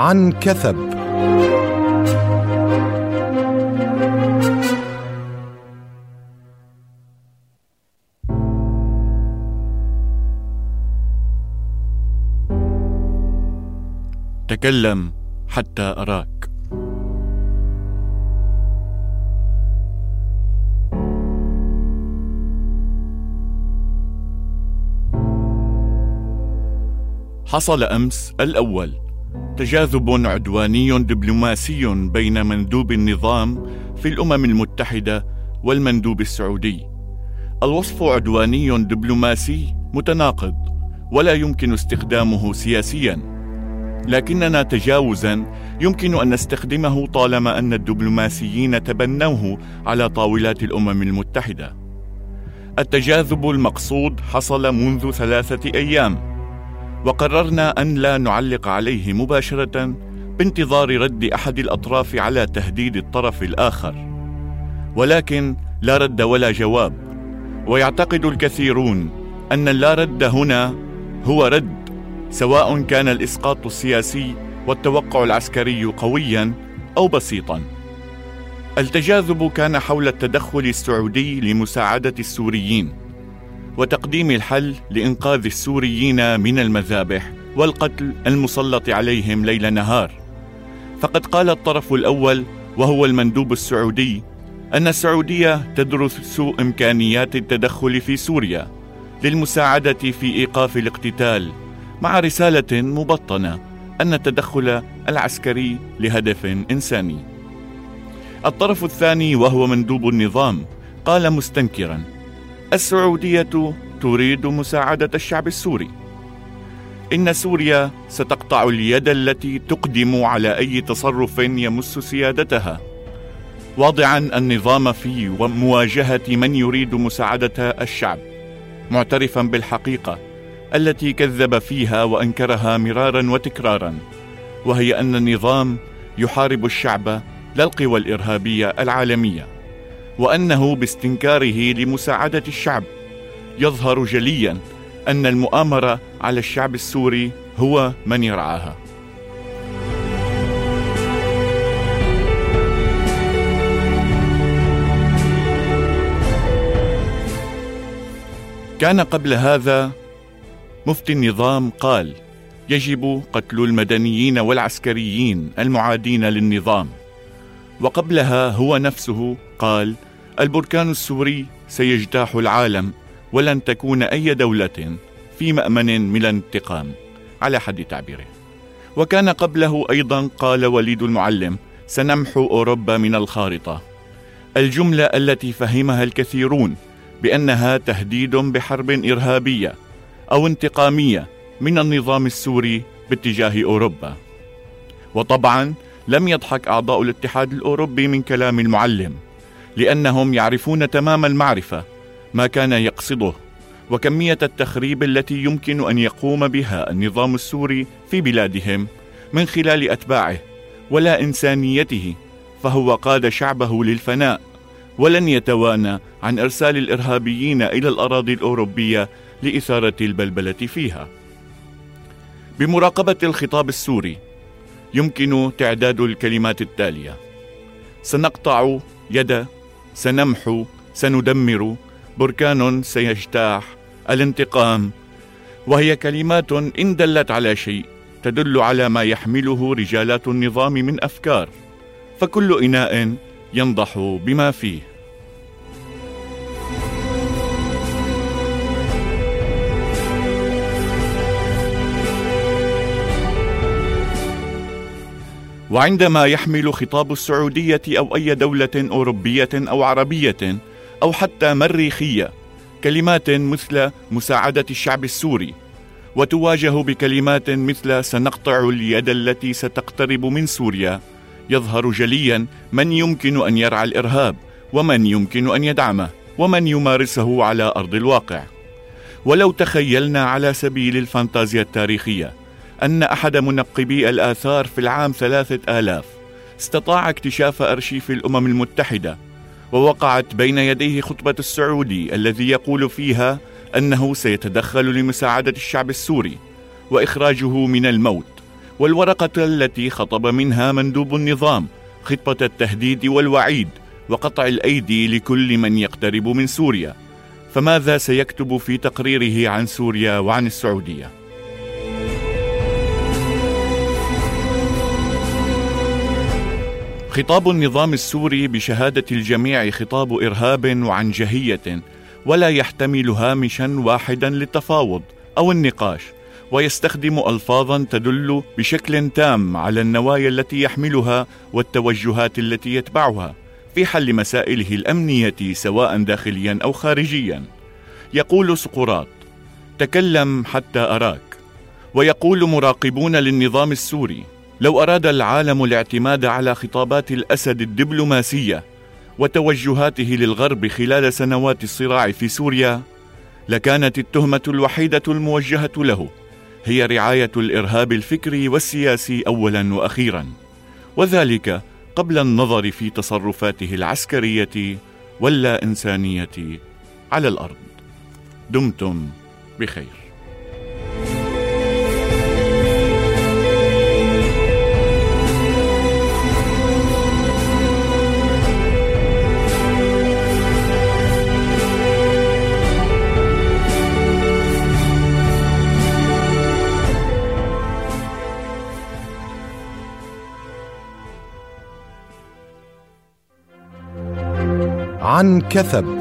عن كثب. تكلم حتى أراك. حصل أمس الأول. تجاذب عدواني دبلوماسي بين مندوب النظام في الأمم المتحدة والمندوب السعودي. الوصف عدواني دبلوماسي متناقض ولا يمكن استخدامه سياسيا. لكننا تجاوزا يمكن أن نستخدمه طالما أن الدبلوماسيين تبنوه على طاولات الأمم المتحدة. التجاذب المقصود حصل منذ ثلاثة أيام. وقررنا أن لا نعلق عليه مباشرة بانتظار رد أحد الأطراف على تهديد الطرف الآخر. ولكن لا رد ولا جواب ويعتقد الكثيرون أن اللا رد هنا هو رد سواء كان الإسقاط السياسي والتوقع العسكري قويا أو بسيطا. التجاذب كان حول التدخل السعودي لمساعدة السوريين. وتقديم الحل لإنقاذ السوريين من المذابح والقتل المسلط عليهم ليل نهار فقد قال الطرف الأول وهو المندوب السعودي أن السعودية تدرس إمكانيات التدخل في سوريا للمساعدة في إيقاف الاقتتال مع رسالة مبطنة أن التدخل العسكري لهدف إنساني. الطرف الثاني وهو مندوب النظام قال مستنكرا السعودية تريد مساعدة الشعب السوري. إن سوريا ستقطع اليد التي تقدم على أي تصرف يمس سيادتها. واضعا النظام في مواجهة من يريد مساعدة الشعب. معترفا بالحقيقة التي كذب فيها وأنكرها مرارا وتكرارا. وهي أن النظام يحارب الشعب لا القوى الإرهابية العالمية. وأنه باستنكاره لمساعدة الشعب. يظهر جليا أن المؤامرة على الشعب السوري هو من يرعاها كان قبل هذا مفتي النظام قال يجب قتل المدنيين والعسكريين المعادين للنظام. وقبلها هو نفسه قال البركان السوري سيجتاح العالم ولن تكون أي دولة في مأمن من الانتقام على حد تعبيره. وكان قبله أيضا قال وليد المعلم سنمحو أوروبا من الخارطة. الجملة التي فهمها الكثيرون بأنها تهديد بحرب إرهابية أو انتقامية من النظام السوري باتجاه أوروبا. وطبعا لم يضحك أعضاء الاتحاد الأوروبي من كلام المعلم. لأنهم يعرفون تمام المعرفة ما كان يقصده وكمية التخريب التي يمكن أن يقوم بها النظام السوري في بلادهم من خلال أتباعه ولا إنسانيته فهو قاد شعبه للفناء ولن يتوانى عن إرسال الإرهابيين إلى الأراضي الأوروبية لإثارة البلبلة فيها. بمراقبة الخطاب السوري يمكن تعداد الكلمات التالية سنقطع يد سنمحو سندمر. بركان سيجتاح. الانتقام. وهي كلمات إن دلت على شيء تدل على ما يحمله رجالات النظام من أفكار. فكل إناء ينضح بما فيه. وعندما يحمل خطاب السعودية أو أي دولة أوروبية أو عربية أو حتى مريخية كلمات مثل مساعدة الشعب السوري وتواجه بكلمات مثل سنقطع اليد التي ستقترب من سوريا يظهر جليا من يمكن أن يرعى الإرهاب ومن يمكن أن يدعمه ومن يمارسه على أرض الواقع. ولو تخيلنا على سبيل الفانتازيا التاريخية أن أحد منقبي الآثار في العام ثلاثة آلاف. استطاع اكتشاف أرشيف الأمم المتحدة ووقعت بين يديه خطبة السعودي الذي يقول فيها أنه سيتدخل لمساعدة الشعب السوري وإخراجه من الموت والورقة التي خطب منها مندوب النظام خطة التهديد والوعيد وقطع الأيدي لكل من يقترب من سوريا. فماذا سيكتب في تقريره عن سوريا وعن السعودية؟ خطاب النظام السوري بشهادة الجميع خطاب إرهاب وعنجهيه ولا يحتمل هامشا واحدا للتفاوض أو النقاش ويستخدم الفاظا تدل بشكل تام على النوايا التي يحملها والتوجهات التي يتبعها في حل مسائله الأمنية سواء داخليا أو خارجيا. يقول سقراط تكلم حتى أراك ويقول مراقبون للنظام السوري لو أراد العالم الاعتماد على خطابات الأسد الدبلوماسية وتوجهاته للغرب خلال سنوات الصراع في سوريا لكانت التهمة الوحيدة الموجهة له هي رعاية الإرهاب الفكري والسياسي اولا وأخيرا وذلك قبل النظر في تصرفاته العسكرية واللا إنسانية على الأرض. دمتم بخير. عن كثب.